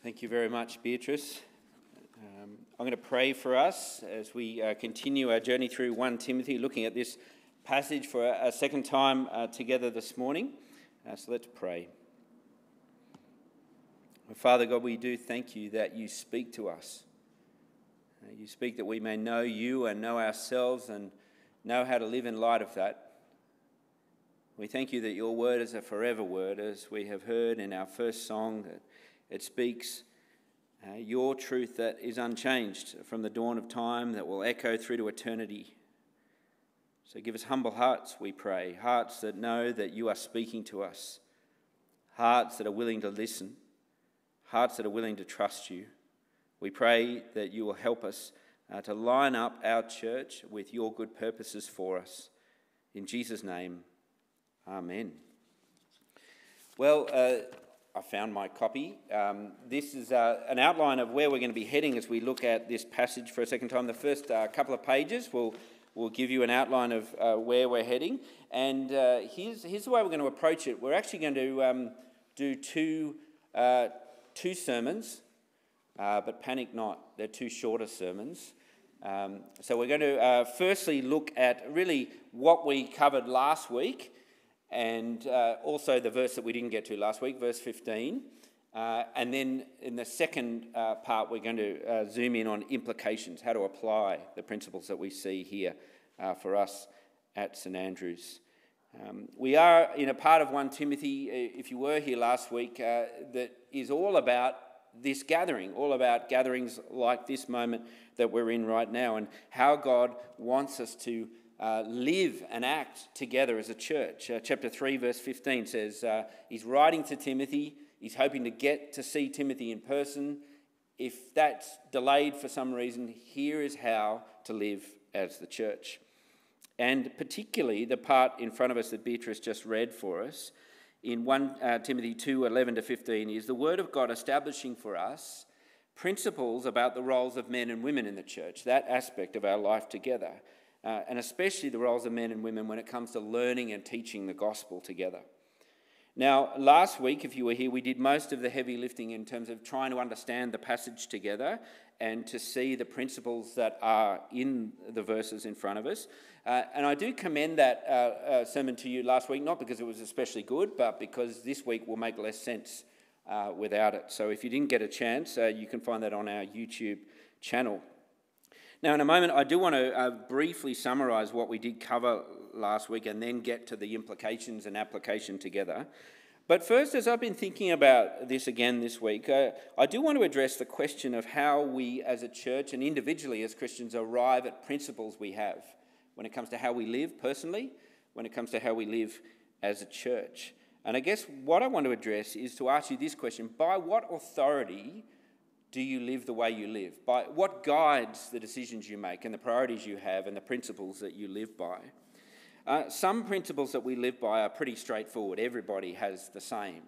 Thank you very much, Beatrice. Um, I'm going to pray for us as we uh, continue our journey through 1 Timothy, looking at this passage for a, a second time uh, together this morning. Uh, so let's pray. Father God, we do thank you that you speak to us. Uh, you speak that we may know you and know ourselves and know how to live in light of that. We thank you that your word is a forever word, as we have heard in our first song, that it speaks uh, your truth that is unchanged from the dawn of time, that will echo through to eternity. So give us humble hearts, we pray, hearts that know that you are speaking to us, hearts that are willing to listen, hearts that are willing to trust you. We pray that you will help us uh, to line up our church with your good purposes for us. In Jesus' name, amen. Well, uh, I found my copy. Um, this is uh, an outline of where we're going to be heading as we look at this passage for a second time. The first uh, couple of pages will will give you an outline of uh, where we're heading. And uh, here's, here's the way we're going to approach it. We're actually going to um, do two, uh, two sermons, uh, but panic not, they're two shorter sermons. Um, so we're going to firstly look at really what we covered last week and uh, also the verse that we didn't get to last week, verse 15. Uh, and then in the second uh, part, we're going to uh, zoom in on implications, how to apply the principles that we see here uh, for us at St Andrews. Um, we are in a part of 1 Timothy, uh, if you were here last week, that is all about this gathering, all about gatherings like this moment that we're in right now, and how God wants us to uh, live and act together as a church. Uh, chapter 3, verse 15 says, uh, He's writing to Timothy. He's hoping to get to see Timothy in person. If that's delayed for some reason, here is how to live as the church. And particularly the part in front of us that Beatrice just read for us in 1 uh, Timothy 2 11 to 15 is the Word of God establishing for us principles about the roles of men and women in the church, that aspect of our life together uh, and especially the roles of men and women when it comes to learning and teaching the gospel together. Now, last week, if you were here, we did most of the heavy lifting in terms of trying to understand the passage together and to see the principles that are in the verses in front of us. Uh, and I do commend that uh, uh, sermon to you last week, not because it was especially good, but because this week will make less sense uh, without it. So if you didn't get a chance, uh, you can find that on our YouTube channel. Now, in a moment, I do want to uh, briefly summarise what we did cover last week and then get to the implications and application together. But first, as I've been thinking about this again this week, uh, I do want to address the question of how we as a church and individually as Christians arrive at principles we have when it comes to how we live personally, when it comes to how we live as a church. And I guess what I want to address is to ask you this question by what authority do you live the way you live? By what guides the decisions you make and the priorities you have and the principles that you live by? Uh, some principles that we live by are pretty straightforward. Everybody has the same.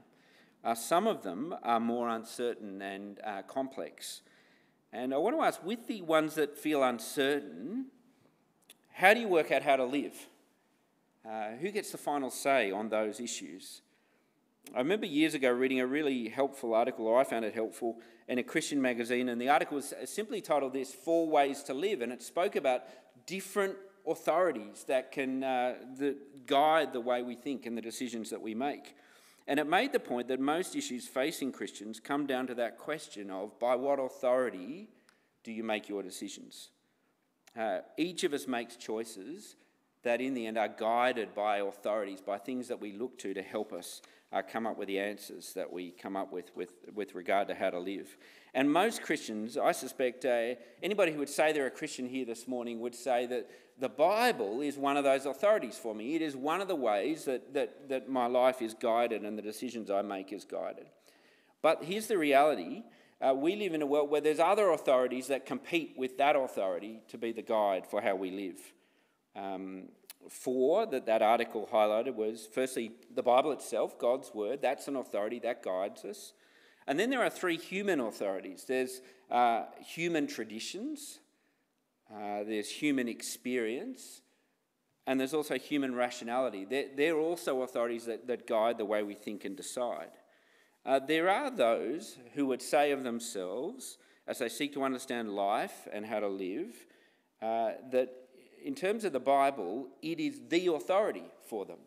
Uh, some of them are more uncertain and uh, complex. And I want to ask with the ones that feel uncertain, how do you work out how to live? Uh, who gets the final say on those issues? I remember years ago reading a really helpful article, or I found it helpful, in a Christian magazine, and the article was simply titled this Four Ways to Live, and it spoke about different authorities that can uh, guide the way we think and the decisions that we make. And it made the point that most issues facing Christians come down to that question of by what authority do you make your decisions? Uh, each of us makes choices that in the end are guided by authorities, by things that we look to to help us uh, come up with the answers that we come up with, with with regard to how to live. And most Christians, I suspect, uh, anybody who would say they're a Christian here this morning would say that the Bible is one of those authorities for me. It is one of the ways that, that, that my life is guided and the decisions I make is guided. But here's the reality. Uh, we live in a world where there's other authorities that compete with that authority to be the guide for how we live. Um, four that that article highlighted was firstly the Bible itself, God's word. That's an authority that guides us. And then there are three human authorities there's uh, human traditions, uh, there's human experience, and there's also human rationality. They're, they're also authorities that, that guide the way we think and decide. Uh, there are those who would say of themselves, as they seek to understand life and how to live, uh, that in terms of the Bible, it is the authority for them.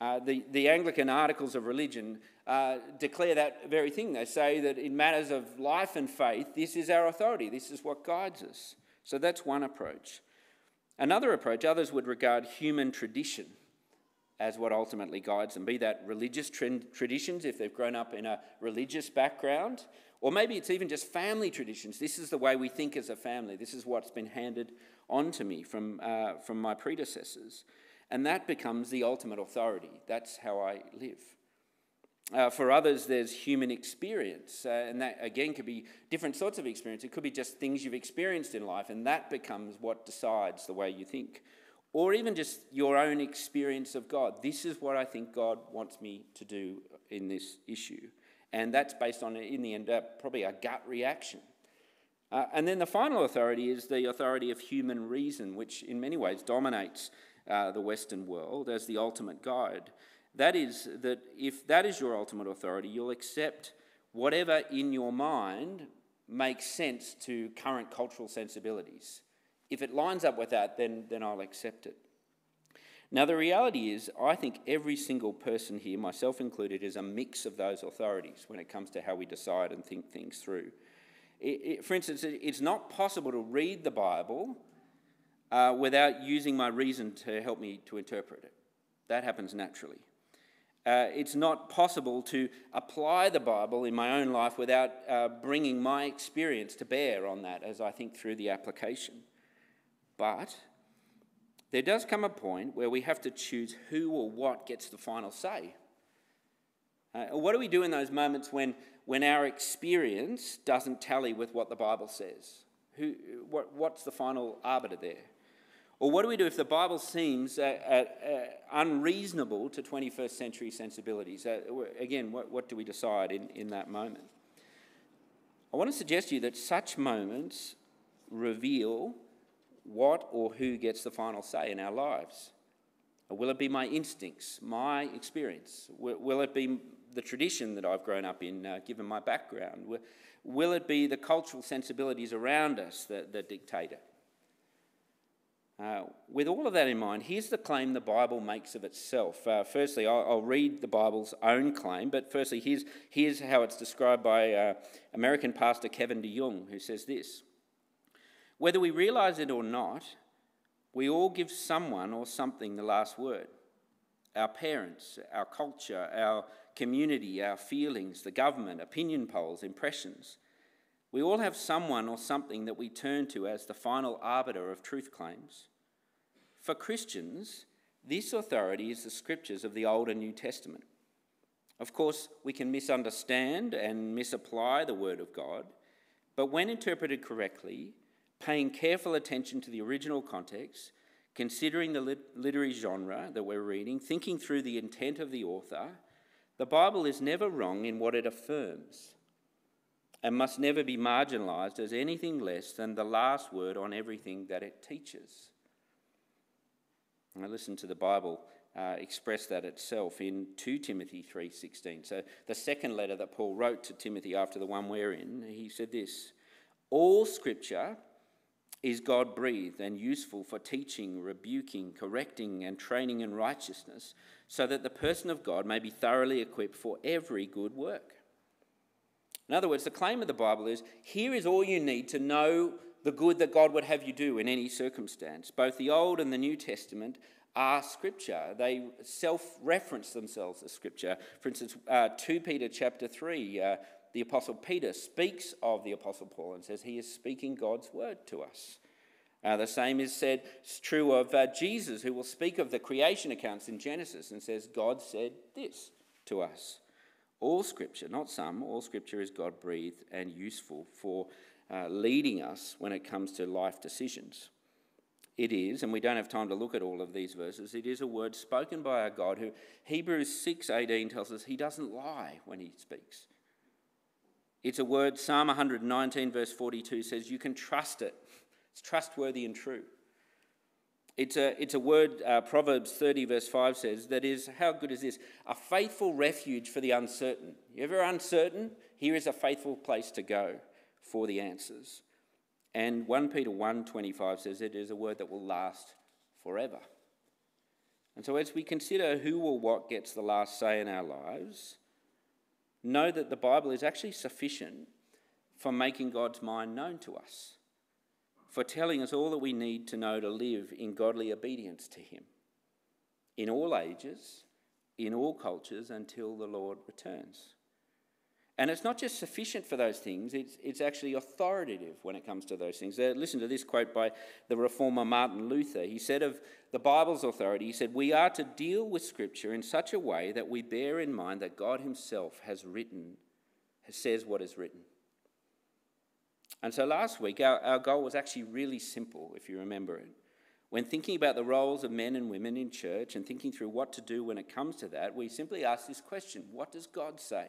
Uh, the, the Anglican articles of religion uh, declare that very thing. They say that in matters of life and faith, this is our authority, this is what guides us. So that's one approach. Another approach, others would regard human tradition as what ultimately guides them, be that religious traditions if they've grown up in a religious background, or maybe it's even just family traditions. This is the way we think as a family, this is what's been handed on to me from, uh, from my predecessors. And that becomes the ultimate authority. That's how I live. Uh, for others, there's human experience, uh, and that again could be different sorts of experience. It could be just things you've experienced in life, and that becomes what decides the way you think. Or even just your own experience of God. This is what I think God wants me to do in this issue. And that's based on, in the end, uh, probably a gut reaction. Uh, and then the final authority is the authority of human reason, which in many ways dominates uh, the Western world as the ultimate guide. That is, that if that is your ultimate authority, you'll accept whatever in your mind makes sense to current cultural sensibilities. If it lines up with that, then, then I'll accept it. Now, the reality is, I think every single person here, myself included, is a mix of those authorities when it comes to how we decide and think things through. It, it, for instance, it's not possible to read the Bible uh, without using my reason to help me to interpret it. That happens naturally. Uh, it's not possible to apply the Bible in my own life without uh, bringing my experience to bear on that as I think through the application. But there does come a point where we have to choose who or what gets the final say. Uh, what do we do in those moments when, when our experience doesn't tally with what the Bible says? Who, what, what's the final arbiter there? Or what do we do if the Bible seems uh, uh, uh unreasonable to 21st century sensibilities? Uh, again, what, what do we decide in, in that moment? I want to suggest to you that such moments reveal what or who gets the final say in our lives. Will it be my instincts, my experience? Will, will it be the tradition that I've grown up in, uh, given my background? Will, will, it be the cultural sensibilities around us that, that dictate it? Uh, with all of that in mind, here's the claim the Bible makes of itself. Uh, firstly, I'll, I'll, read the Bible's own claim, but firstly, here's, here's how it's described by uh, American pastor Kevin DeYoung, who says this Whether we realize it or not, we all give someone or something the last word. Our parents, our culture, our community, our feelings, the government, opinion polls, impressions. We all have someone or something that we turn to as the final arbiter of truth claims. For Christians, this authority is the scriptures of the Old and New Testament. Of course, we can misunderstand and misapply the Word of God, but when interpreted correctly, paying careful attention to the original context, considering the literary genre that we're reading, thinking through the intent of the author, the Bible is never wrong in what it affirms and must never be marginalised as anything less than the last word on everything that it teaches. I listen to the Bible uh, express that itself in 2 Timothy 3:16. So the second letter that Paul wrote to Timothy after the one we're in, he said this: All scripture is God breathed and useful for teaching, rebuking, correcting, and training in righteousness, so that the person of God may be thoroughly equipped for every good work. In other words, the claim of the Bible is here is all you need to know the good that God would have you do in any circumstance. Both the Old and the New Testament are Scripture. They self-reference themselves as Scripture. For instance, uh, 2 Peter chapter 3, uh, the Apostle Peter speaks of the Apostle Paul and says he is speaking God's word to us. Uh, the same is said it's true of uh, Jesus, who will speak of the creation accounts in Genesis and says, God said this to us. All scripture, not some, all scripture is God breathed and useful for uh, leading us when it comes to life decisions. It is, and we don't have time to look at all of these verses, it is a word spoken by our God who Hebrews 6:18 tells us he doesn't lie when he speaks. It's a word Psalm 119 verse 42 says you can trust it. It's trustworthy and true. It's a, it's a word, uh, Proverbs 30, verse 5 says, that is, how good is this? A faithful refuge for the uncertain. You ever uncertain? Here is a faithful place to go for the answers. And 1 Peter 1.25 says it is a word that will last forever. And so as we consider who or what gets the last say in our lives, know that the Bible is actually sufficient for making God's mind known to us for telling us all that we need to know to live in godly obedience to Him in all ages, in all cultures, until the Lord returns. And it's not just sufficient for those things, it's, it's actually authoritative when it comes to those things. Uh, listen to this quote by the reformer Martin Luther. He said of the Bible's authority, he said, We are to deal with Scripture in such a way that we bear in mind that God Himself has written, says what is written. And so last week, our, our goal was actually really simple, if you remember it. When thinking about the roles of men and women in church and thinking through what to do when it comes to that, we simply asked this question What does God say?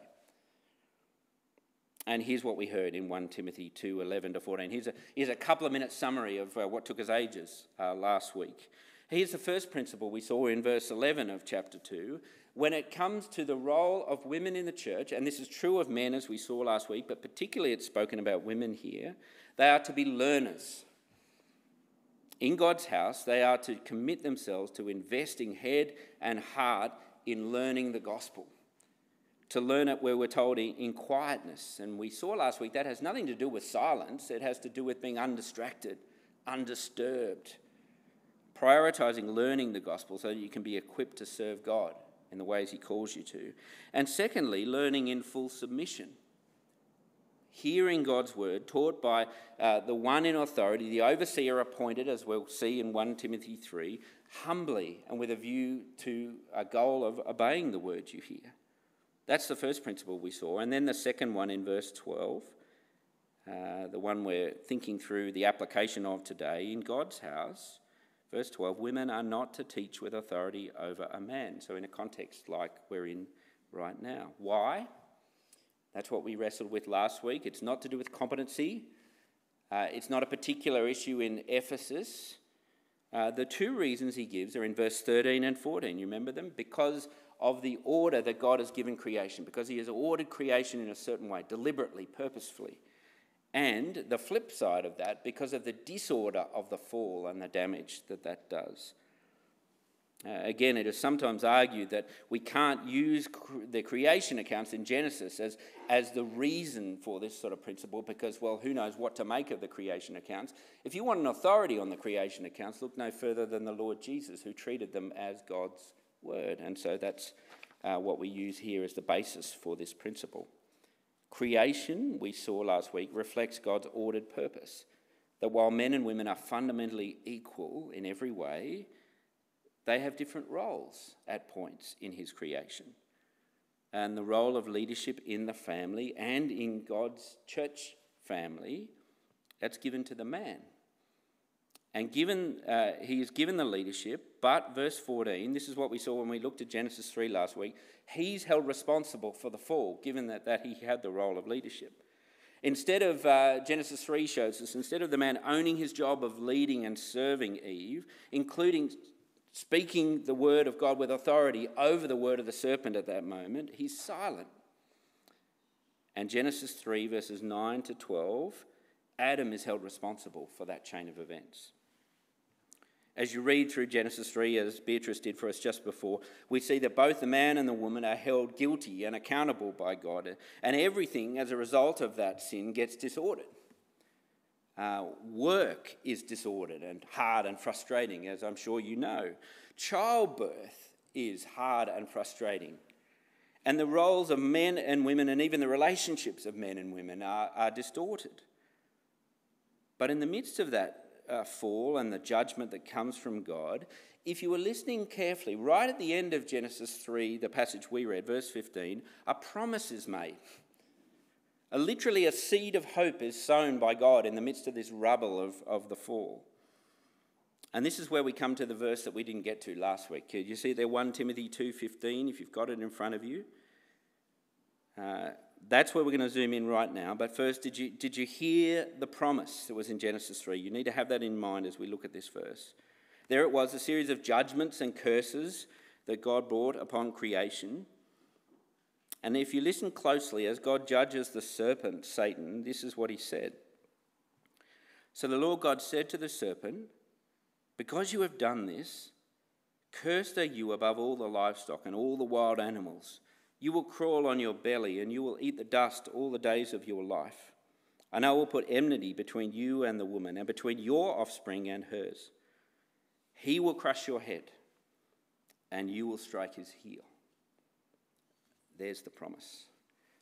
And here's what we heard in 1 Timothy 2 11 to 14. Here's a, here's a couple of minute summary of uh, what took us ages uh, last week. Here's the first principle we saw in verse 11 of chapter 2 when it comes to the role of women in the church, and this is true of men as we saw last week, but particularly it's spoken about women here, they are to be learners. In God's house, they are to commit themselves to investing head and heart in learning the gospel. To learn it where we're told in quietness. And we saw last week that has nothing to do with silence, it has to do with being undistracted, undisturbed. Prioritizing learning the gospel so that you can be equipped to serve God in the ways He calls you to. And secondly, learning in full submission. Hearing God's word taught by uh, the one in authority, the overseer appointed, as we'll see in 1 Timothy 3, humbly and with a view to a goal of obeying the word you hear. That's the first principle we saw. And then the second one in verse 12, uh, the one we're thinking through the application of today in God's house Verse 12 Women are not to teach with authority over a man. So, in a context like we're in right now. Why? That's what we wrestled with last week. It's not to do with competency, uh, it's not a particular issue in Ephesus. Uh, the two reasons he gives are in verse 13 and 14. You remember them? Because of the order that God has given creation, because he has ordered creation in a certain way, deliberately, purposefully. And the flip side of that, because of the disorder of the fall and the damage that that does. Uh, again, it is sometimes argued that we can't use cr- the creation accounts in Genesis as, as the reason for this sort of principle because, well, who knows what to make of the creation accounts. If you want an authority on the creation accounts, look no further than the Lord Jesus, who treated them as God's word. And so that's uh, what we use here as the basis for this principle. Creation, we saw last week, reflects God's ordered purpose. That while men and women are fundamentally equal in every way, they have different roles at points in His creation. And the role of leadership in the family and in God's church family, that's given to the man. And given, uh, he is given the leadership, but verse 14, this is what we saw when we looked at Genesis 3 last week. He's held responsible for the fall, given that, that he had the role of leadership. Instead of, uh, Genesis 3 shows us, instead of the man owning his job of leading and serving Eve, including speaking the word of God with authority over the word of the serpent at that moment, he's silent. And Genesis 3, verses 9 to 12, Adam is held responsible for that chain of events. As you read through Genesis 3, as Beatrice did for us just before, we see that both the man and the woman are held guilty and accountable by God, and everything as a result of that sin gets disordered. Uh, work is disordered and hard and frustrating, as I'm sure you know. Childbirth is hard and frustrating. And the roles of men and women, and even the relationships of men and women, are, are distorted. But in the midst of that uh, fall and the judgment that comes from God, if you were listening carefully, right at the end of Genesis 3, the passage we read, verse 15, a promise is made. A, literally, a seed of hope is sown by God in the midst of this rubble of, of the fall. And this is where we come to the verse that we didn't get to last week. You see there 1 Timothy 2.15, if you've got it in front of you. Uh, that's where we're going to zoom in right now. But first, did you, did you hear the promise that was in Genesis 3? You need to have that in mind as we look at this verse. There it was, a series of judgments and curses that God brought upon creation. And if you listen closely, as God judges the serpent, Satan, this is what he said. So the Lord God said to the serpent, Because you have done this, cursed are you above all the livestock and all the wild animals. You will crawl on your belly, and you will eat the dust all the days of your life. And I will put enmity between you and the woman, and between your offspring and hers. He will crush your head, and you will strike his heel. There's the promise.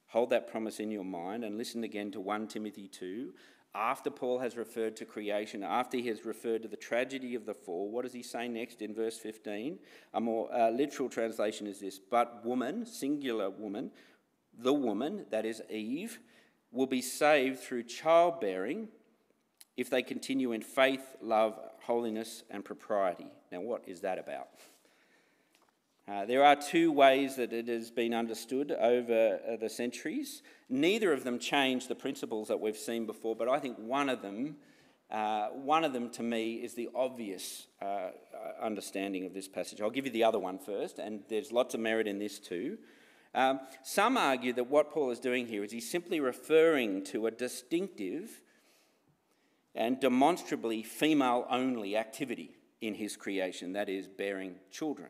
Hold that promise in your mind and listen again to 1 Timothy 2. After Paul has referred to creation, after he has referred to the tragedy of the fall, what does he say next in verse 15? A more uh, literal translation is this But woman, singular woman, the woman, that is Eve, will be saved through childbearing if they continue in faith, love, holiness, and propriety. Now, what is that about? Uh, there are two ways that it has been understood over uh, the centuries. Neither of them change the principles that we've seen before, but I think one of them, uh, one of them to me, is the obvious uh, uh, understanding of this passage. I'll give you the other one first, and there's lots of merit in this too. Um, some argue that what Paul is doing here is he's simply referring to a distinctive and demonstrably female only activity in his creation, that is, bearing children.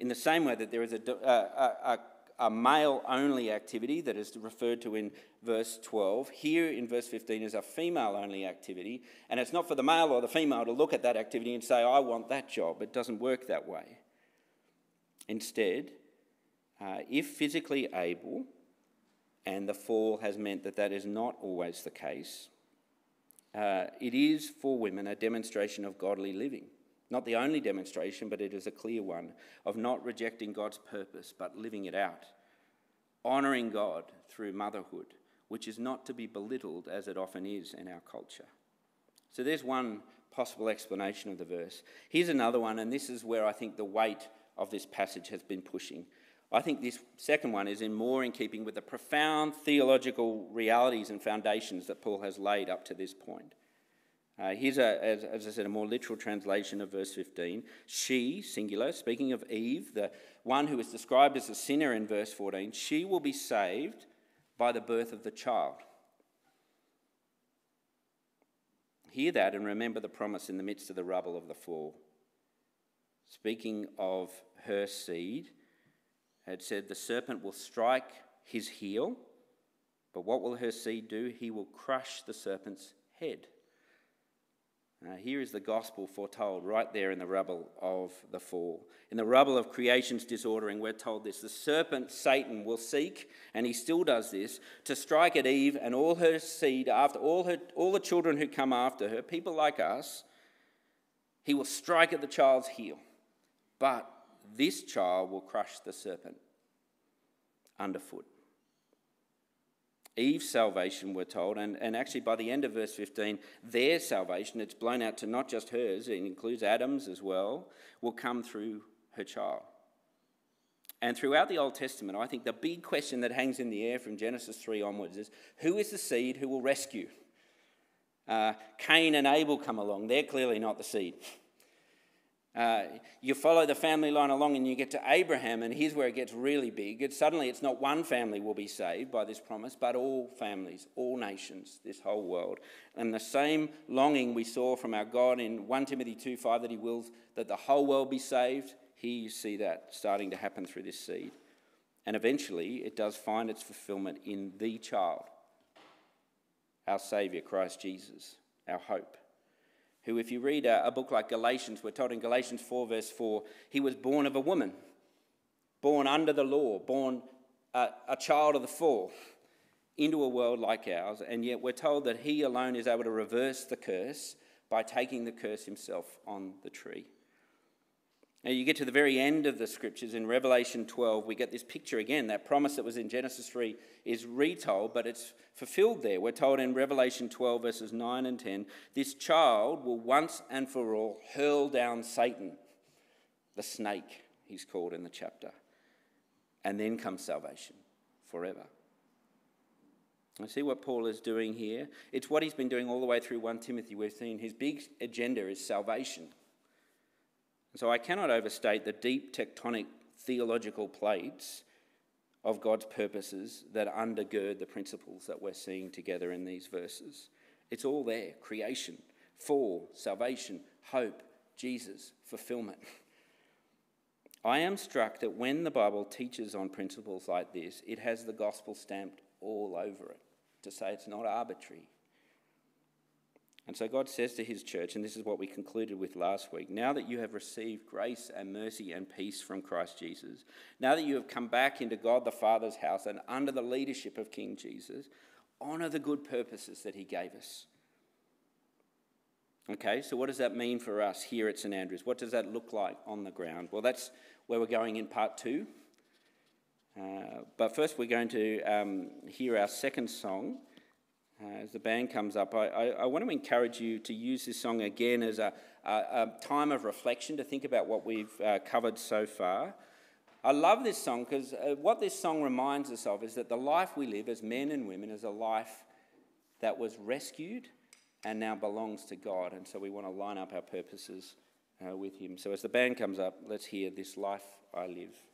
In the same way that there is a, a, a, a male only activity that is referred to in verse 12, here in verse 15 is a female only activity, and it's not for the male or the female to look at that activity and say, I want that job. It doesn't work that way. Instead, uh, if physically able, and the fall has meant that that is not always the case, uh, it is for women a demonstration of godly living. Not the only demonstration, but it is a clear one of not rejecting God's purpose, but living it out. Honouring God through motherhood, which is not to be belittled as it often is in our culture. So there's one possible explanation of the verse. Here's another one, and this is where I think the weight of this passage has been pushing. I think this second one is in more in keeping with the profound theological realities and foundations that Paul has laid up to this point. Uh, here's, a, as, as, I said, a more literal translation of verse 15. She, singular, speaking of Eve, the one who is described as a sinner in verse 14, she will be saved by the birth of the child. Hear that and remember the promise in the midst of the rubble of the fall. Speaking of her seed, had said, The serpent will strike his heel, but what will her seed do? He will crush the serpent's head. Uh, here is the gospel foretold right there in the rubble of the fall. In the rubble of creation's disordering, we're told this the serpent, Satan, will seek, and he still does this, to strike at Eve and all her seed, after all, her, all the children who come after her, people like us. He will strike at the child's heel. But this child will crush the serpent underfoot. Eve's salvation, we're told, and, and actually by the end of verse 15, their salvation, it's blown out to not just hers, it includes Adam's as well, will come through her child. And throughout the Old Testament, I think the big question that hangs in the air from Genesis 3 onwards is who is the seed who will rescue? Uh, Cain and Abel come along. They're clearly not the seed. Uh, you follow the family line along and you get to Abraham, and here's where it gets really big. It's, suddenly, it's not one family will be saved by this promise, but all families, all nations, this whole world. And the same longing we saw from our God in 1 Timothy 2 5 that he wills that the whole world be saved, here you see that starting to happen through this seed. And eventually, it does find its fulfillment in the child, our Saviour, Christ Jesus, our hope who, if you read a, a, book like Galatians, we're told in Galatians 4, verse 4, he was born of a woman, born under the law, born a, a child of the fall into a world like ours, and yet we're told that he alone is able to reverse the curse by taking the curse himself on the tree. Now, you get to the very end of the scriptures in Revelation 12, we get this picture again. That promise that was in Genesis 3 is retold, but it's fulfilled there. We're told in Revelation 12, verses 9 and 10 this child will once and for all hurl down Satan, the snake, he's called in the chapter. And then comes salvation forever. I see what Paul is doing here. It's what he's been doing all the way through 1 Timothy. We've seen his big agenda is salvation So I cannot overstate the deep tectonic theological plates of God's purposes that undergird the principles that we're seeing together in these verses. It's all there creation, fall, salvation, hope, Jesus, fulfillment. I am struck that when the Bible teaches on principles like this, it has the gospel stamped all over it to say it's not arbitrary. And so God says to his church, and this is what we concluded with last week now that you have received grace and mercy and peace from Christ Jesus, now that you have come back into God the Father's house and under the leadership of King Jesus, honour the good purposes that he gave us. Okay, so what does that mean for us here at St Andrews? What does that look like on the ground? Well, that's where we're going in part two. Uh, but first, we're going to um, hear our second song. Uh, as the band comes up, I, I, I, want to encourage you to use this song again as a, a, a time of reflection to think about what we've uh, covered so far. I love this song because uh, what this song reminds us of is that the life we live as men and women is a life that was rescued and now belongs to God. And so we want to line up our purposes uh, with Him. So as the band comes up, let's hear This Life I Live.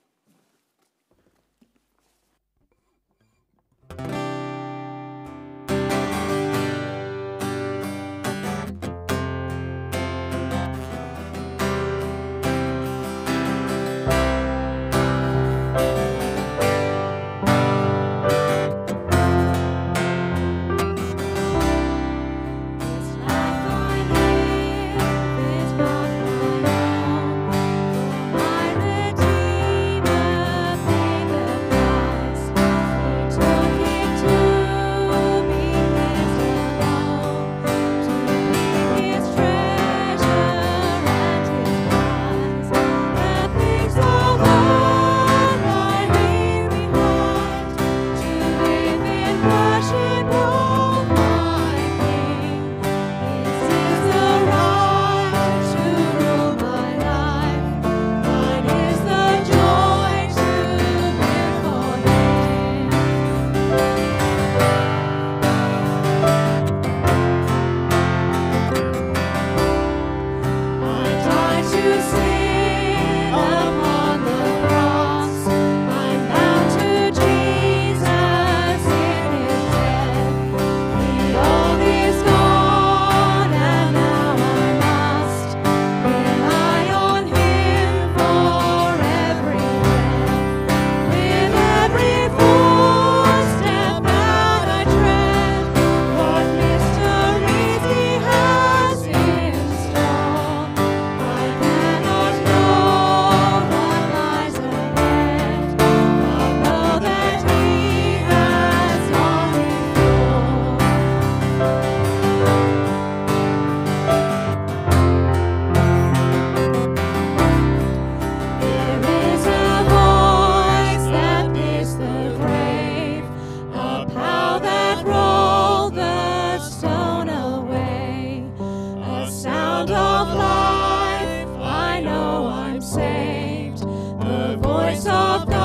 See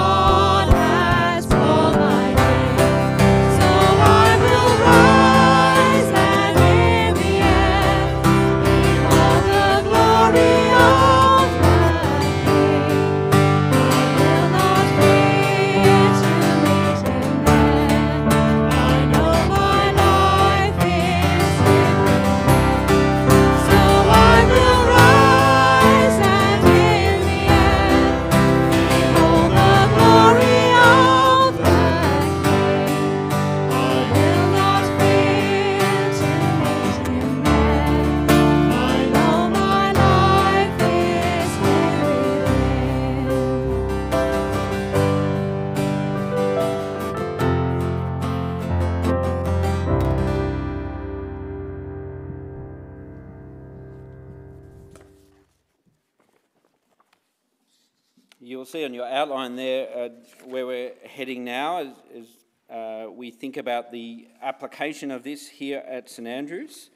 we think about the application of this here at St Andrews.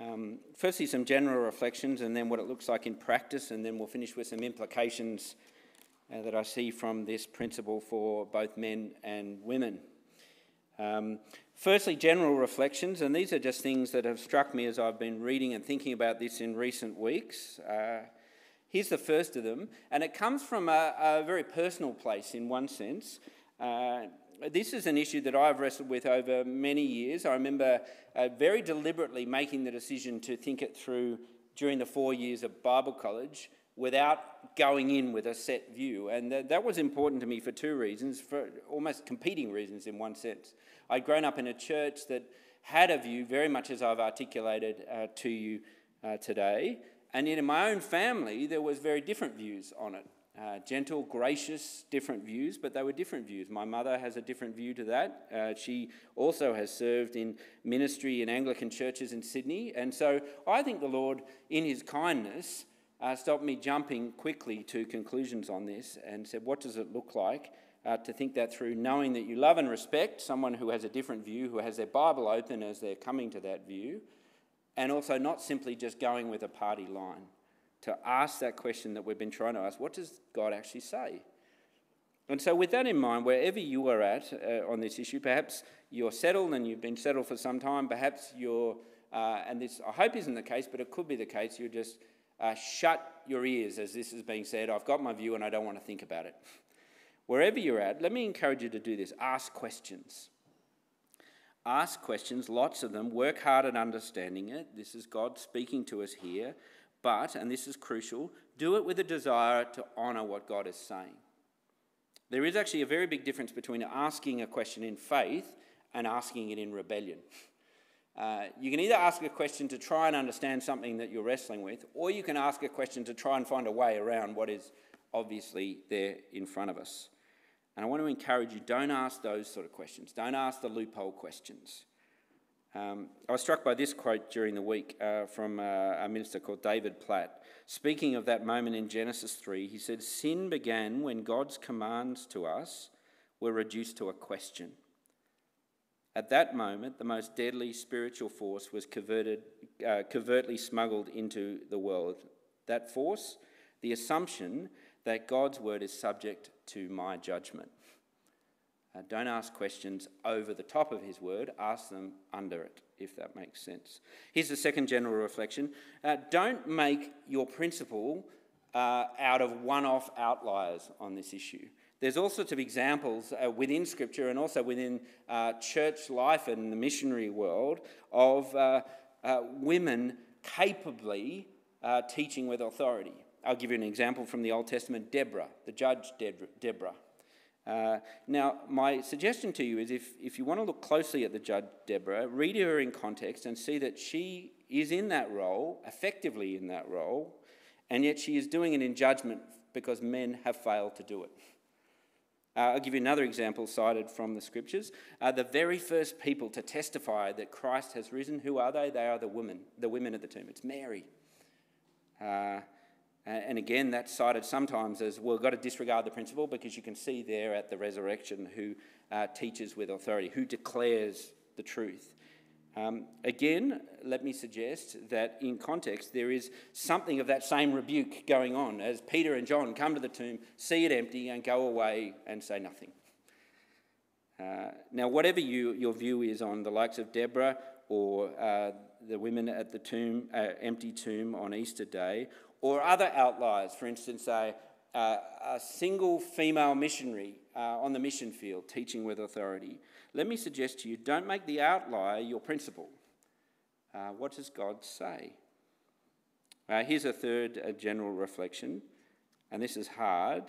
Um, firstly, some general reflections, and then what it looks like in practice, and then we'll finish with some implications uh, that I see from this principle for both men and women. Um, firstly, general reflections, and these are just things that have struck me as I've been reading and thinking about this in recent weeks. Uh, Here's the first of them, and it comes from a, a very personal place in one sense. Uh, this is an issue that I've wrestled with over many years. I remember uh, very deliberately making the decision to think it through during the four years of Bible college without going in with a set view. And th- that was important to me for two reasons, for almost competing reasons in one sense. I'd grown up in a church that had a view, very much as I've articulated uh, to you uh, today, and in my own family, there was very different views on it. Uh, gentle, gracious, different views, but they were different views. My mother has a different view to that. Uh, she also has served in ministry in Anglican churches in Sydney. And so I think the Lord, in his kindness, uh, stopped me jumping quickly to conclusions on this and said, What does it look like uh, to think that through, knowing that you love and respect someone who has a different view, who has their Bible open as they're coming to that view, and also not simply just going with a party line. To ask that question that we've been trying to ask what does God actually say? And so, with that in mind, wherever you are at uh, on this issue, perhaps you're settled and you've been settled for some time, perhaps you're, uh, and this I hope isn't the case, but it could be the case, you're just uh, shut your ears as this is being said. I've got my view and I don't want to think about it. Wherever you're at, let me encourage you to do this ask questions. Ask questions, lots of them. Work hard at understanding it. This is God speaking to us here. But, and this is crucial, do it with a desire to honour what God is saying. There is actually a very big difference between asking a question in faith and asking it in rebellion. Uh, you can either ask a question to try and understand something that you're wrestling with, or you can ask a question to try and find a way around what is obviously there in front of us. And I want to encourage you don't ask those sort of questions. Don't ask the loophole questions. Um, I was struck by this quote during the week uh, from uh, a minister called David Platt. Speaking of that moment in Genesis 3, he said, Sin began when God's commands to us were reduced to a question. At that moment, the most deadly spiritual force was converted, uh, covertly smuggled into the world. That force, the assumption that God's word is subject to my judgment. Uh, don't ask questions over the top of his word, ask them under it, if that makes sense. Here's the second general reflection uh, don't make your principle uh, out of one off outliers on this issue. There's all sorts of examples uh, within Scripture and also within uh, church life and the missionary world of uh, women capably teaching with authority. I'll give you an example from the Old Testament Deborah, the judge Deborah. Uh, now, my suggestion to you is if, if you want to look closely at the judge Deborah, read her in context and see that she is in that role, effectively in that role, and yet she is doing it in judgment because men have failed to do it. Uh, I'll give you another example cited from the scriptures. Uh, the very first people to testify that Christ has risen, who are they? They are the women, the women at the tomb. It's Mary. And again, that's cited sometimes as well, we've got to disregard the principle because you can see there at the resurrection who uh, teaches with authority, who declares the truth. Um, again, let me suggest that in context, there is something of that same rebuke going on as Peter and John come to the tomb, see it empty, and go away and say nothing. Uh, now, whatever you, your view is on the likes of Deborah or uh, the women at the tomb, uh, empty tomb on Easter Day, or other outliers, for instance, a, a single female missionary uh, on the mission field teaching with authority, let me suggest to you don't make the outlier your principle. Uh, what does God say? Uh, here's a third general reflection, and this is hard.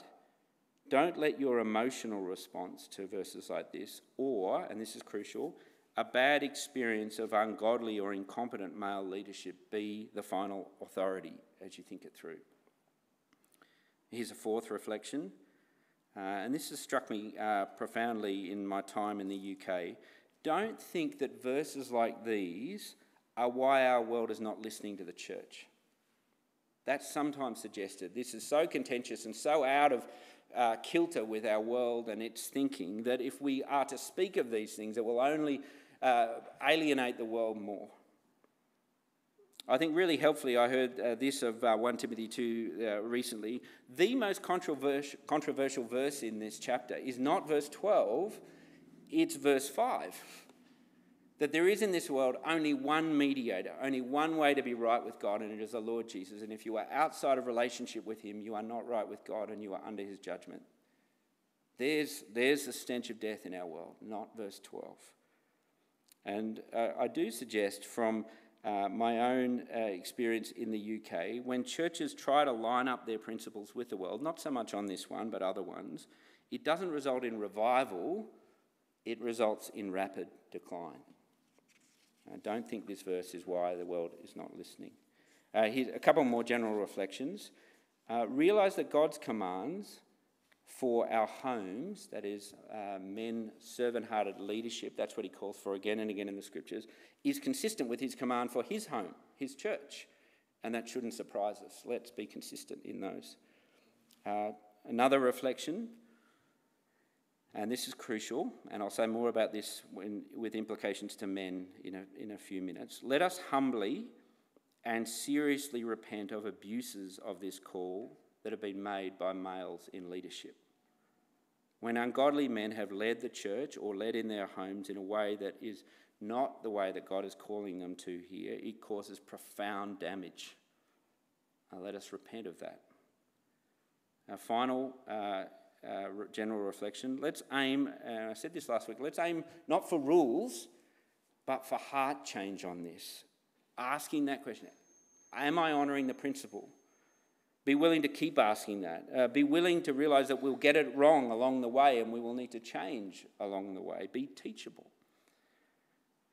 Don't let your emotional response to verses like this, or, and this is crucial, a bad experience of ungodly or incompetent male leadership be the final authority as you think it through. Here's a fourth reflection, uh, and this has struck me uh, profoundly in my time in the UK. Don't think that verses like these are why our world is not listening to the church. That's sometimes suggested. This is so contentious and so out of uh, kilter with our world and its thinking that if we are to speak of these things, it will only uh, alienate the world more. I think really helpfully, I heard uh, this of uh, 1 Timothy 2 uh, recently. The most controversial, controversial verse in this chapter is not verse 12, it's verse 5. that there is in this world only one mediator, only one way to be right with God, and it is the Lord Jesus. And if you are outside of relationship with Him, you are not right with God and you are under His judgment. There's, there's the stench of death in our world, not verse 12. And uh, I do suggest from uh, my own uh, experience in the UK, when churches try to line up their principles with the world, not so much on this one, but other ones, it doesn't result in revival, it results in rapid decline. I don't think this verse is why the world is not listening. Uh, here's a couple more general reflections. Uh, realize that God's commands for our homes, that is, uh, men, servant hearted leadership, that's what he calls for again and again in the scriptures, is consistent with his command for his home, his church. And that shouldn't surprise us. Let's be consistent in those. Uh, another reflection and this is crucial, and I'll say more about this when, with implications to men in a, in a few minutes. Let us humbly and seriously repent of abuses of this call that have been made by males in leadership. When ungodly men have led the church or led in their homes in a way that is not the way that God is calling them to here, it causes profound damage. Uh, let us repent of that. Our final uh, uh, general reflection. Let's aim, uh, I said this last week, let's aim not for rules, but for heart change on this. Asking that question Am I honouring the principle? Be willing to keep asking that. Uh, be willing to realise that we'll get it wrong along the way and we will need to change along the way. Be teachable.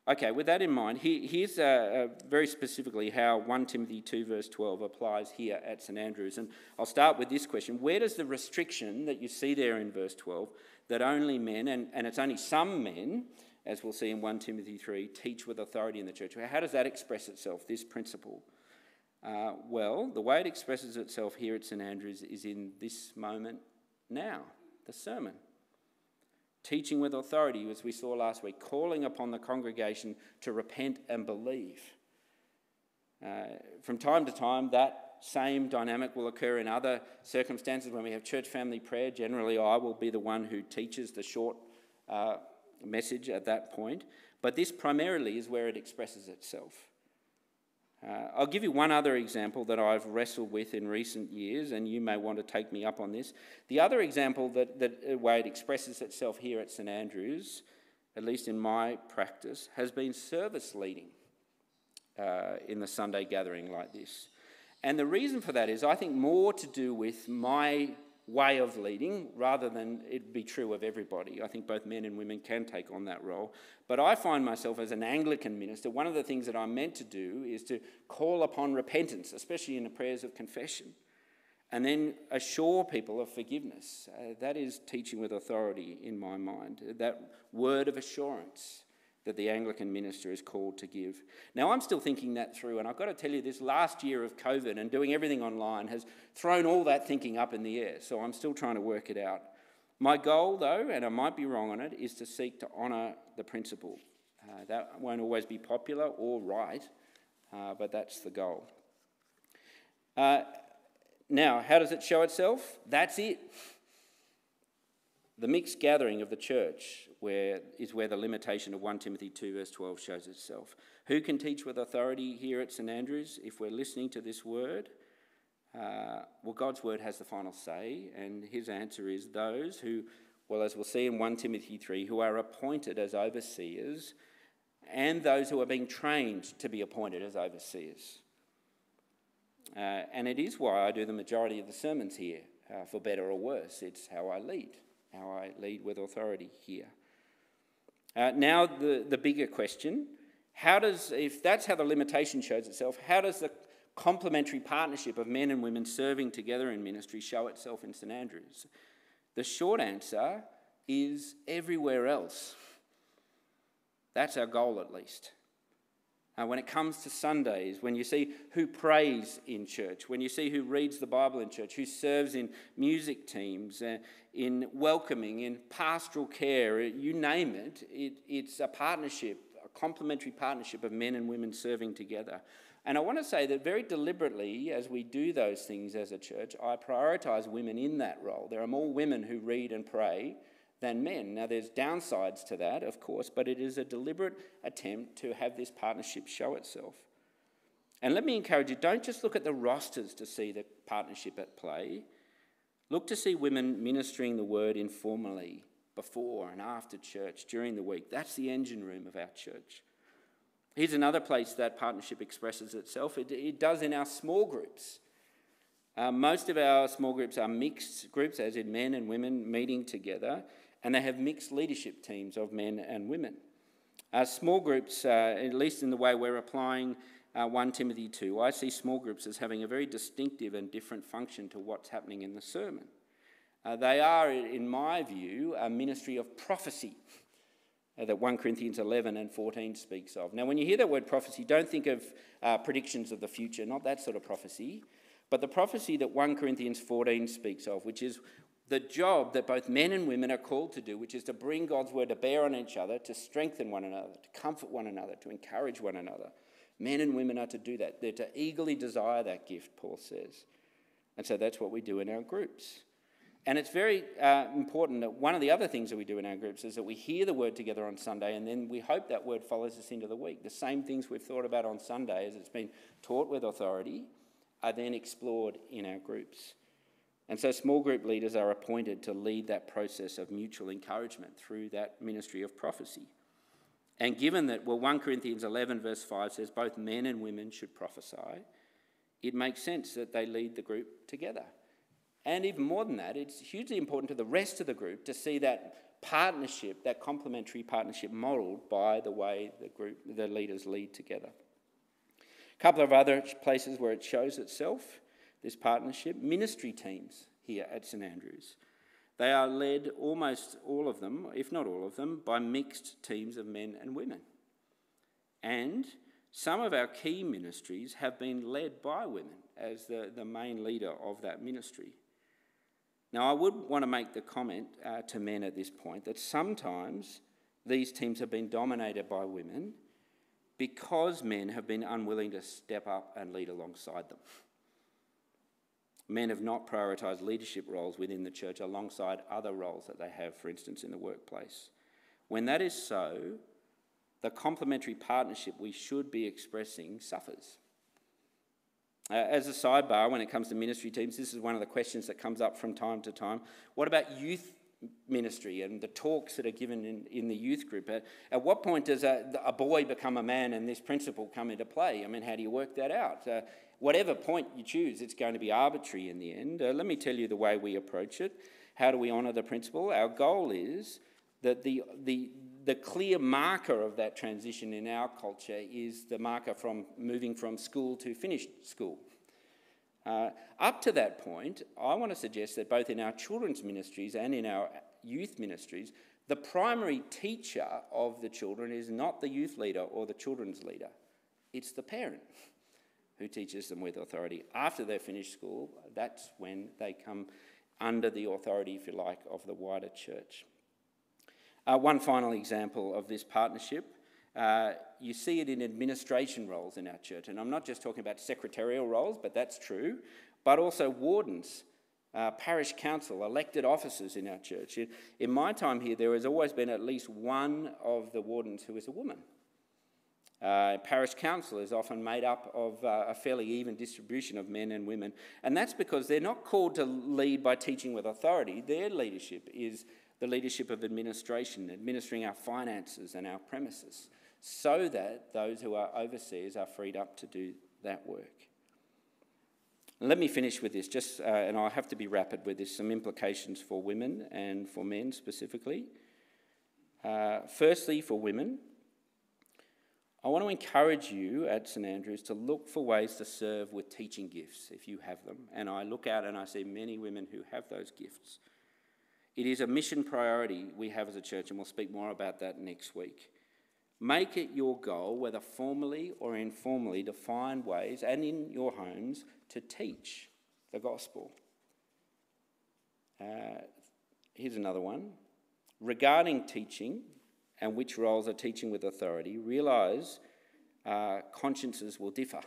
Okay, with that in mind, here's uh, uh, very specifically how 1 Timothy 2, verse 12 applies here at St Andrews. And I'll start with this question Where does the restriction that you see there in verse 12, that only men, and, and it's only some men, as we'll see in 1 Timothy 3, teach with authority in the church, how does that express itself, this principle? Uh, well, the way it expresses itself here at St Andrews is in this moment now, the sermon teaching with authority, as we saw last week, calling upon the congregation to repent and believe. Uh, from time to time, that same dynamic will occur in other circumstances. When we have church family prayer, generally I will be the one who teaches the short uh, message at that point. But this primarily is where it expresses itself. Uh, I'll give you one other example that I've wrestled with in recent years, and you may want to take me up on this. The other example that, that uh, way it expresses itself here at St Andrews, at least in my practice, has been service leading uh, in the Sunday gathering like this. And the reason for that is, I think, more to do with my way of leading rather than it be true of everybody. I think both men and women can take on that role. But I find myself as an Anglican minister, one of the things that I'm meant to do is to call upon repentance, especially in the prayers of confession, and then assure people of forgiveness. Uh, that is teaching with authority in my mind, that word of assurance that the Anglican minister is called to give. Now, I'm still thinking that through, and I've got to tell you, this last year of COVID and doing everything online has thrown all that thinking up in the air, so I'm still trying to work it out. My goal, though, and I might be wrong on it, is to seek to honour the principle. Uh, that won't always be popular or right, uh, but that's the goal. Uh, now, how does it show itself? That's it. The mixed gathering of the church where, is where the limitation of 1 Timothy 2, verse 12 shows itself. Who can teach with authority here at St Andrews if we're listening to this word? Uh, well, God's word has the final say, and his answer is those who, well, as we'll see in 1 Timothy 3, who are appointed as overseers, and those who are being trained to be appointed as overseers. Uh, and it is why I do the majority of the sermons here, uh, for better or worse. It's how I lead, how I lead with authority here. Uh, now, the, the bigger question how does, if that's how the limitation shows itself, how does the complementary partnership of men and women serving together in ministry show itself in St Andrews? The short answer is everywhere else. That's our goal, at least. Uh, when it comes to Sundays, when you see who prays in church, when you see who reads the Bible in church, who serves in music teams, uh, in welcoming, in pastoral care, you name it, it, it's a partnership, a complementary partnership of men and women serving together. And I want to say that very deliberately, as we do those things as a church, I prioritise women in that role. There are more women who read and pray than men. Now, there's downsides to that, of course, but it is a deliberate attempt to have this partnership show itself. And let me encourage you don't just look at the rosters to see the partnership at play. Look to see women ministering the word informally before and after church during the week. That's the engine room of our church. Here's another place that partnership expresses itself it, it does in our small groups. Uh, most of our small groups are mixed groups, as in men and women meeting together, and they have mixed leadership teams of men and women. Uh, small groups, uh, at least in the way we're applying uh, 1 Timothy 2, I see small groups as having a very distinctive and different function to what's happening in the sermon. Uh, they are, in my view, a ministry of prophecy uh, that 1 Corinthians 11 and 14 speaks of. Now, when you hear that word prophecy, don't think of uh, predictions of the future, not that sort of prophecy, but the prophecy that 1 Corinthians 14 speaks of, which is the job that both men and women are called to do, which is to bring God's word to bear on each other, to strengthen one another, to comfort one another, to encourage one another. Men and women are to do that. They're to eagerly desire that gift, Paul says. And so that's what we do in our groups. And it's very uh, important that one of the other things that we do in our groups is that we hear the word together on Sunday and then we hope that word follows us into the week. The same things we've thought about on Sunday as it's been taught with authority are then explored in our groups. And so small group leaders are appointed to lead that process of mutual encouragement through that ministry of prophecy. And given that, well, 1 Corinthians 11, verse 5 says both men and women should prophesy, it makes sense that they lead the group together. And even more than that, it's hugely important to the rest of the group to see that partnership, that complementary partnership modelled by the way the group, the leaders lead together. A couple of other places where it shows itself, this partnership, ministry teams here at St Andrews. They are led, almost all of them, if not all of them, by mixed teams of men and women. And some of our key ministries have been led by women as the, the main leader of that ministry. Now, I would want to make the comment uh, to men at this point that sometimes these teams have been dominated by women because men have been unwilling to step up and lead alongside them. Men have not prioritised leadership roles within the church alongside other roles that they have, for instance, in the workplace. When that is so, the complementary partnership we should be expressing suffers. Uh, as a sidebar, when it comes to ministry teams, this is one of the questions that comes up from time to time. What about youth ministry and the talks that are given in, in the youth group? At, at what point does a, a, boy become a man and this principle come into play? I mean, how do you work that out? Uh, whatever point you choose, it's going to be arbitrary in the end. Uh, let me tell you the way we approach it. How do we honour the principle? Our goal is that the, the, the clear marker of that transition in our culture is the marker from moving from school to finished school. Uh, up to that point, I want to suggest that both in our children's ministries and in our youth ministries, the primary teacher of the children is not the youth leader or the children's leader, it's the parent who teaches them with authority. After they've finished school, that's when they come under the authority, if you like, of the wider church. Uh, one final example of this partnership. Uh, you see it in administration roles in our church, and I'm not just talking about secretarial roles, but that's true, but also wardens, uh, parish council, elected officers in our church. In, in, my time here, there has always been at least one of the wardens who is a woman. Uh, parish council is often made up of uh, a fairly even distribution of men and women, and that's because they're not called to lead by teaching with authority. Their leadership is the leadership of administration, administering our finances and our premises, so that those who are overseers are freed up to do that work. Let me finish with this, just, uh, and I'll have to be rapid with this, some implications for women and for men specifically. Uh, firstly, for women, I want to encourage you at St Andrews to look for ways to serve with teaching gifts if you have them. And I look out and I see many women who have those gifts. It is a mission priority we have as a church, and we'll speak more about that next week. Make it your goal, whether formally or informally, to find ways and in your homes to teach the gospel. Uh, here's another one. Regarding teaching and which roles are teaching with authority, realise uh, consciences will differ.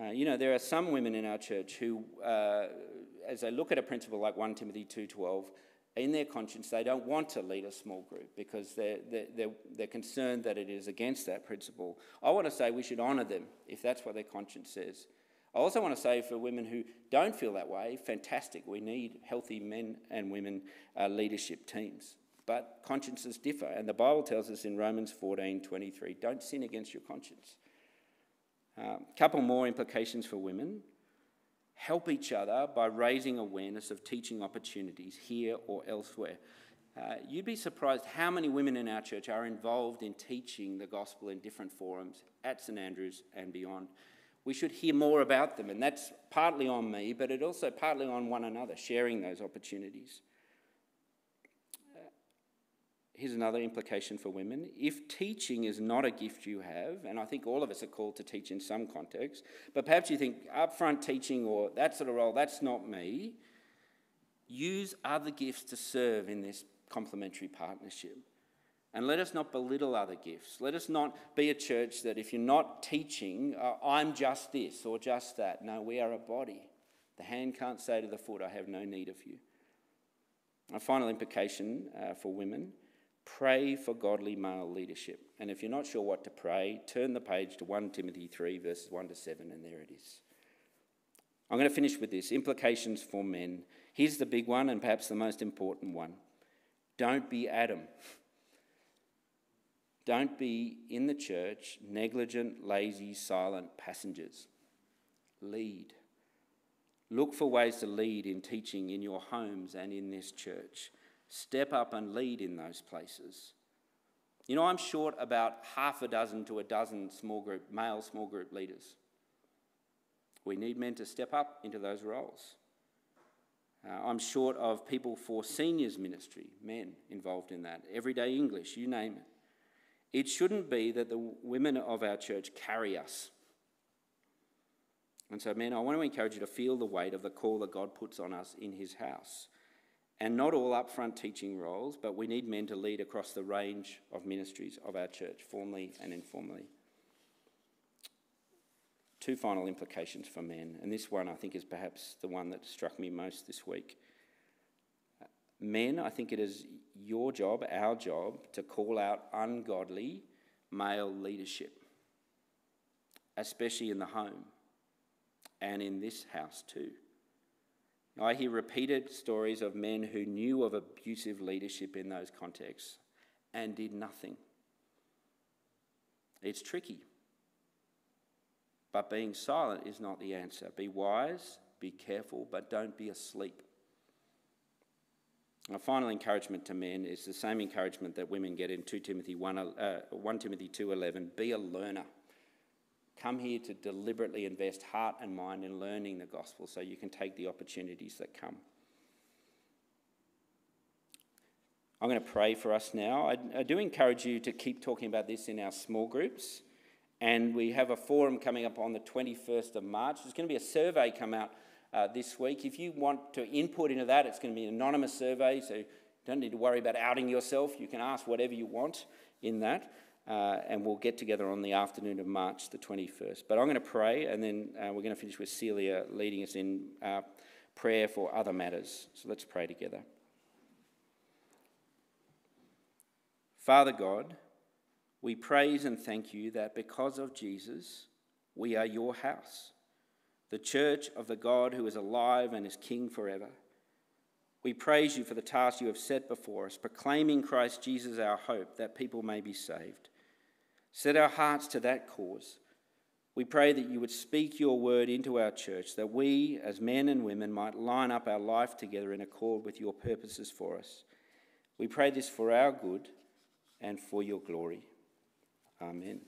Uh, you know, there are some women in our church who, uh, as they look at a principle like 1 Timothy 2.12, in their conscience, they don't want to lead a small group because they're, they're, they're, concerned that it is against that principle. I want to say we should honour them if that's what their conscience says. I also want to say for women who don't feel that way, fantastic. We need healthy men and women uh, leadership teams. But consciences differ, and the Bible tells us in Romans 14 23 don't sin against your conscience. A um, couple more implications for women help each other by raising awareness of teaching opportunities here or elsewhere. Uh, you'd be surprised how many women in our church are involved in teaching the gospel in different forums at St Andrews and beyond. We should hear more about them, and that's partly on me, but it also partly on one another, sharing those opportunities. Here's another implication for women. If teaching is not a gift you have, and I think all of us are called to teach in some context, but perhaps you think upfront teaching or that sort of role, that's not me, use other gifts to serve in this complementary partnership. And let us not belittle other gifts. Let us not be a church that if you're not teaching, uh, I'm just this or just that. No, we are a body. The hand can't say to the foot, I have no need of you. A final implication uh, for women Pray for godly male leadership. And if you're not sure what to pray, turn the page to 1 Timothy 3, verses 1 to 7, and there it is. I'm going to finish with this implications for men. Here's the big one, and perhaps the most important one don't be Adam. Don't be in the church negligent, lazy, silent passengers. Lead. Look for ways to lead in teaching in your homes and in this church step up and lead in those places. You know, I'm short about half a dozen to a dozen small group, male small group leaders. We need men to step up into those roles. Uh, I'm short of people for seniors ministry, men involved in that, everyday English, you name it. It shouldn't be that the women of our church carry us. And so, men, I want to encourage you to feel the weight of the call that God puts on us in His house and not all upfront teaching roles, but we need men to lead across the range of ministries of our church, formally and informally. Two final implications for men, and this one I think is perhaps the one that struck me most this week. Men, I think it is your job, our job, to call out ungodly male leadership, especially in the home and in this house too. I hear repeated stories of men who knew of abusive leadership in those contexts and did nothing. It's tricky. But being silent is not the answer. Be wise, be careful, but don't be asleep. A final encouragement to men is the same encouragement that women get in 2 Timothy 1, uh, 1 Timothy 2.11. Be a learner come here to deliberately invest heart and mind in learning the gospel so you can take the opportunities that come. I'm going to pray for us now. I, I, do encourage you to keep talking about this in our small groups. And we have a forum coming up on the 21st of March. There's going to be a survey come out uh, this week. If you want to input into that, it's going to be an anonymous survey, so you don't need to worry about outing yourself. You can ask whatever you want in that uh, and we'll get together on the afternoon of March the 21st. But I'm going to pray, and then uh, we're going to finish with Celia leading us in uh, prayer for other matters. So let's pray together. Father God, we praise and thank you that because of Jesus, we are your house, the church of the God who is alive and is King forever. We praise you for the task you have set before us, proclaiming Christ Jesus our hope, that people may be saved. Set our hearts to that cause. We pray that you would speak your word into our church, that we, as men and women, might line up our life together in accord with your purposes for us. We pray this for our good and for your glory. Amen.